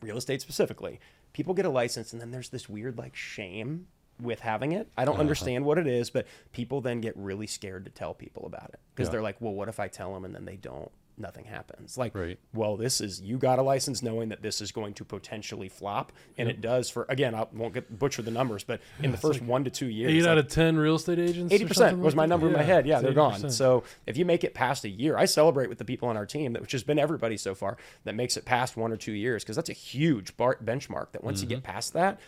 real estate specifically, people get a license and then there's this weird like shame with having it. I don't uh-huh. understand what it is, but people then get really scared to tell people about it because Yeah. they're like, well, what if I tell them and then they don't? Nothing happens. Like, Right. well, this is you got a license knowing that this is going to potentially flop, and it does for again. I won't get butcher the numbers, but in the first one to two years, Eight like, out of ten real estate agents. Eighty percent was my number in my head. Yeah, they're gone. 80%. So if you make it past a year, I celebrate with the people on our team that which has been everybody so far that makes it past one or two years because that's a huge bar- benchmark. That once you get past that,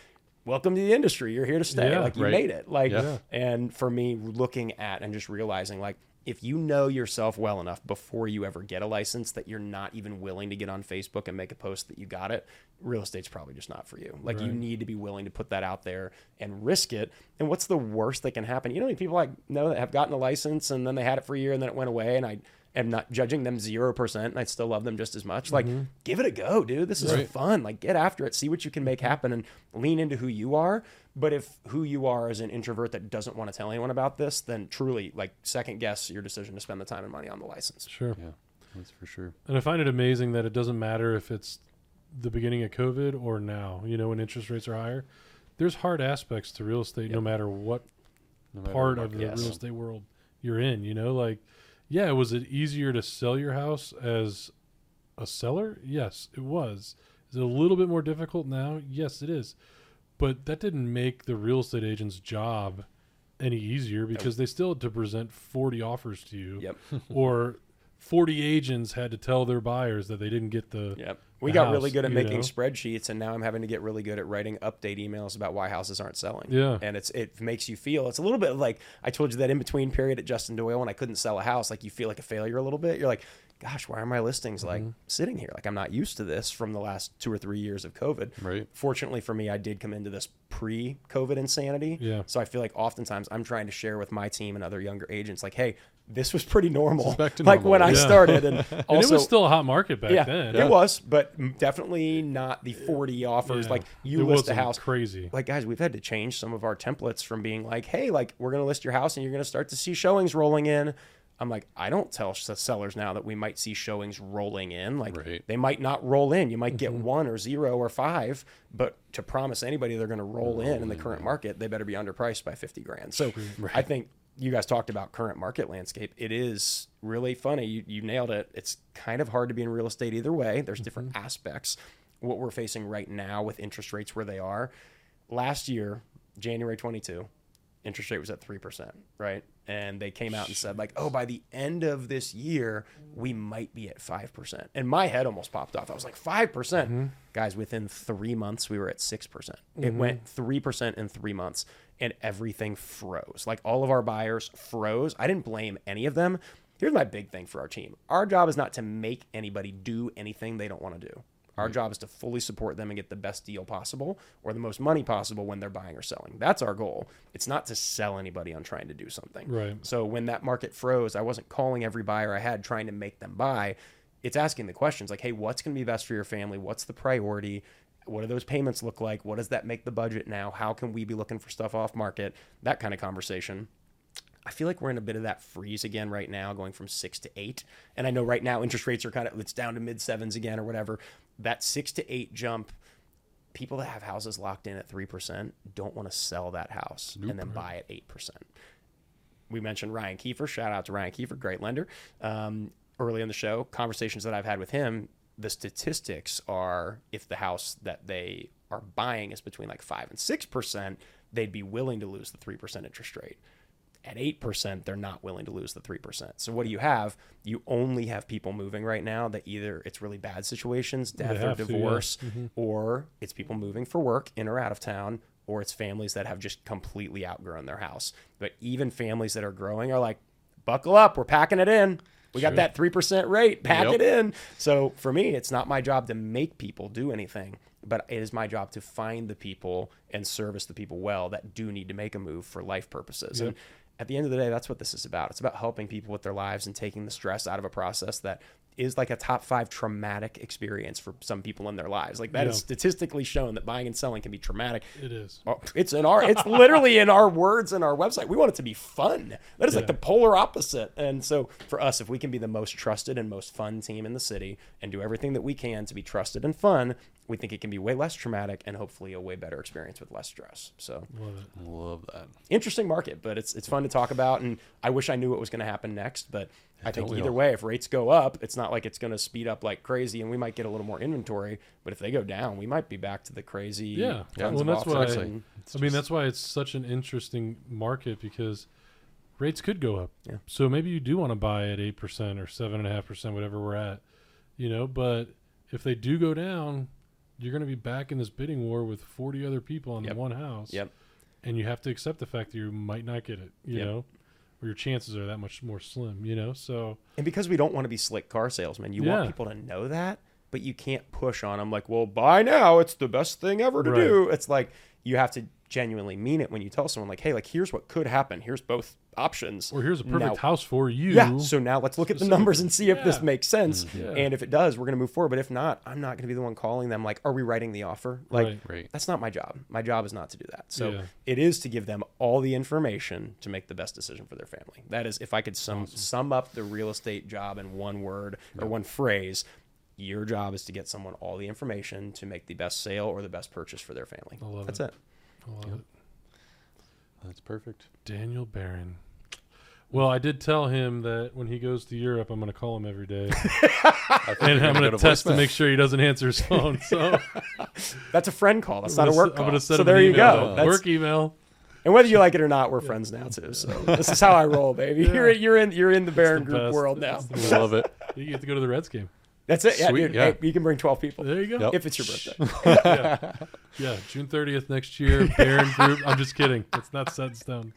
welcome to the industry. You're here to stay. Mm-hmm. Yeah, like you right. made it. Like Yeah. and for me, looking at and just realizing like if you know yourself well enough before you ever get a license that you're not even willing to get on Facebook and make a post that you got it, real estate's probably just not for you. Like you need to be willing to put that out there and risk it. And what's the worst that can happen? You know, people I know that have gotten a license and then they had it for a year and then it went away and I am not judging them 0% and I still love them just as much. Like mm-hmm. give it a go, dude. This is Right. fun. Like get after it, see what you can make happen and lean into who you are. But if who you are is an introvert that doesn't want to tell anyone about this, then truly like second guess your decision to spend the time and money on the license. Sure. Yeah, that's for sure. And I find it amazing that it doesn't matter if it's the beginning of COVID or now, you know, when interest rates are higher. There's hard aspects to real estate no matter what No matter part what of the yes. real estate world you're in, you know, like yeah, was it easier to sell your house as a seller? Yes, it was. Is it a little bit more difficult now? Yes, it is. But that didn't make the real estate agent's job any easier because they still had to present 40 offers to you Yep. <laughs> or 40 agents had to tell their buyers that they didn't get the Yep. We the got really good at making know? spreadsheets, and now I'm having to get really good at writing update emails about why houses aren't selling. Yeah. and it's it makes you feel it's a little bit like I told you that in between period at Justin Doyle when I couldn't sell a house, like you feel like a failure a little bit. You're like, gosh, why are my listings like Mm-hmm. sitting here? Like I'm not used to this from the last two or three years of COVID. Right. Fortunately for me, I did come into this pre-COVID insanity. Yeah. So I feel like oftentimes I'm trying to share with my team and other younger agents, like, hey, this was pretty normal. back to like normal. when I started, and <laughs> and it was still a hot market back yeah, then. it was, but definitely not the 40 offers. Yeah. Like you It list a house. crazy. Like guys, we've had to change some of our templates from being like, hey, like we're gonna list your house and you're gonna start to see showings rolling in. I'm like, I don't tell sellers now that we might see showings rolling in. Like Right. they might not roll in. You might get Mm-hmm. one or zero or five, but to promise anybody they're going to roll in in the current market, they better be underpriced by 50 grand. So I think you guys talked about current market landscape. It is really funny. You, you nailed it. It's kind of hard to be in real estate either way. There's different Mm-hmm. aspects. What we're facing right now with interest rates where they are. Last year, January 22, interest rate was at 3%, right? And they came out and said, like, oh, by the end of this year, we might be at 5%. And my head almost popped off. I was like, 5%. percent mm-hmm. Guys, within three months, we were at 6%. It mm-hmm. went 3% in three months, and everything froze. Like, all of our buyers froze. I didn't blame any of them. Here's my big thing for our team our job is not to make anybody do anything they don't want to do. Our hmm. job is to fully support them and get the best deal possible or the most money possible when they're buying or selling. That's our goal. It's not to sell anybody on trying to do something. Right. So when that market froze, I wasn't calling every buyer I had trying to make them buy. It's asking the questions like, hey, what's going to be best for your family? What's the priority? What do those payments look like? What does that make the budget now? How can we be looking for stuff off market? That kind of conversation. I feel like we're in a bit of that freeze again right now, going from six to eight. And I know right now interest rates are kind of it's down to mid sevens again or whatever. That six to eight jump, people that have houses locked in at three percent don't want to sell that house and then buy at eight percent. We mentioned Ryan Kiefer. Shout out to Ryan Kiefer, great lender. Um, early in the show, conversations that I've had with him, the statistics are if the house that they are buying is between like five and six percent, they'd be willing to lose the three percent interest rate at 8%, they're not willing to lose the 3%. So what do you have? You only have people moving right now that either it's really bad situations, death or have to, yeah. divorce, mm-hmm. or it's people moving for work in or out of town, or it's families that have just completely outgrown their house. But even families that are growing are like, buckle up, we're packing it in. We got that 3% rate, pack Yep. it in. So for me, it's not my job to make people do anything, but it is my job to find the people and service the people well that do need to make a move for life purposes. And at the end of the day, that's what this is about. It's about helping people with their lives and taking the stress out of a process that is like a top five traumatic experience for some people in their lives. Like that is Yeah. statistically shown that buying and selling can be traumatic. It is. Oh, It's in our, it's literally in our words and our website. We want it to be fun. That is like the polar opposite. And so for us, if we can be the most trusted and most fun team in the city and do everything that we can to be trusted and fun, we think it can be way less traumatic and hopefully a way better experience with less stress. So Love it. Love that. interesting market, but it's it's fun to talk about. And I wish I knew what was going to happen next, but I think either all? way, if rates go up, it's not like it's going to speed up like crazy, and we might get a little more inventory. But if they go down, we might be back to the crazy. Yeah. tons Well, that's why- offers and- I mean, that's why it's such an interesting market because rates could go up. Yeah. So maybe you do want to buy at eight percent or seven and a half percent, whatever we're at, you know. But if they do go down, you're going to be back in this bidding war with 40 other people on Yep. the one house. Yep. And you have to accept the fact that you might not get it. You Yep. know, or your chances are that much more slim. You know, so And because we don't want to be slick car salesmen, you Yeah. want people to know that, but you can't push on them like, well, buy now. It's the best thing ever to Right. do. It's like you have to genuinely mean it when you tell someone, like, hey, like, here's what could happen. Here's both options. or here's a perfect Now- house for you. Yeah. So now let's look at the numbers and see if this makes sense. Mm-hmm. Yeah. And if it does, we're going to move forward. But if not, I'm not going to be the one calling them like, are we writing the offer? Like, Right. Right. that's not my job. My job is not to do that. So Yeah. it is to give them all the information to make the best decision for their family. That is, if I could sum sum up the real estate job in one word or one phrase, your job is to get someone all the information to make the best sale or the best purchase for their family. I love That's it. it. I love it. That's perfect. Daniel Baron. Well, I did tell him that when he goes to Europe, I'm going to call him every day, <laughs> and I'm gonna going go to test to make sure he doesn't answer his phone. So <laughs> That's a friend call. That's I'm not a work s- call. I'm going to send so him there an you email, go. work email. and whether you like it or not, we're friends now too. So this is how I roll, baby. <laughs> You're you're in you're in the Baron the Group best. world now. It's Love it. You get to go to the Reds game. That's it. Yeah, Sweet, dude. yeah. Hey, you can bring 12 people There you go. Yep. if it's your birthday. <laughs> Yeah, June 30th next year. <laughs> Baron Group. I'm just kidding. It's not set in stone.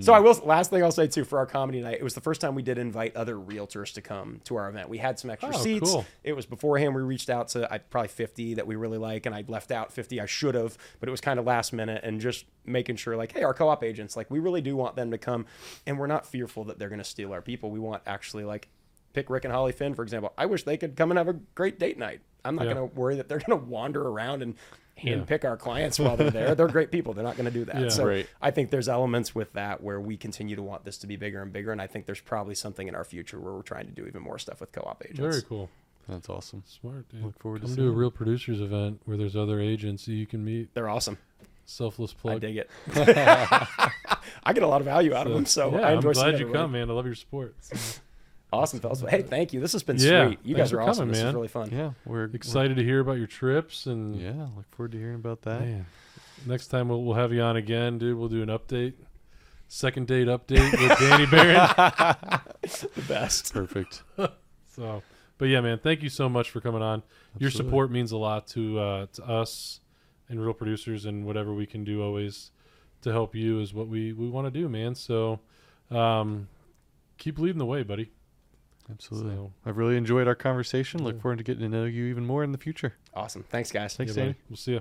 So I will. Last thing I'll say too for our comedy night, it was the first time we did invite other realtors to come to our event. We had some extra Oh, seats. cool. It was beforehand. We reached out to I, probably 50 that we really like, and I left out 50 I should have, but it was kind of last minute and just making sure like, hey, our co-op agents, like we really do want them to come, and we're not fearful that they're going to steal our people. We want actually like pick Rick and Holly Finn for example. I wish they could come and have a great date night. I'm not Yeah. going to worry that they're <laughs> going to wander around and Yeah. handpick our clients while they're there. They're great people. They're not going to do that. Yeah. So Right. I think there's elements with that where we continue to want this to be bigger and bigger, and I think there's probably something in our future where we're trying to do even more stuff with co-op agents. Very cool. That's awesome. Smart, dude. Look forward to Come seeing to a real producers event where there's other agents that you can meet. They're awesome. Selfless plug. I plug. dig it. <laughs> <laughs> I get a lot of value out of them, so yeah, I enjoy I'm glad you everybody. come, man. I love your support. So Awesome, fellas. Hey, thank you. This has been Yeah, sweet. You thanks guys are awesome. coming, this is really fun. Yeah, we're excited to hear about your trips and yeah, look forward to hearing about that. man. Next time we'll, we'll have you on again, dude. We'll do an update. Second date update with <laughs> Danny Baron. <laughs> The best. Perfect. <laughs> So, but yeah, man, thank you so much for coming on. Your support means a lot to uh, to us and real producers, and whatever we can do always to help you is what we we want to do, man. So, um, keep leading the way, buddy. Absolutely. So- I've really enjoyed our conversation. Look Yeah. forward to getting to know you even more in the future. Awesome. Thanks, guys. Thanks, Yeah, buddy. Danny. We'll see you.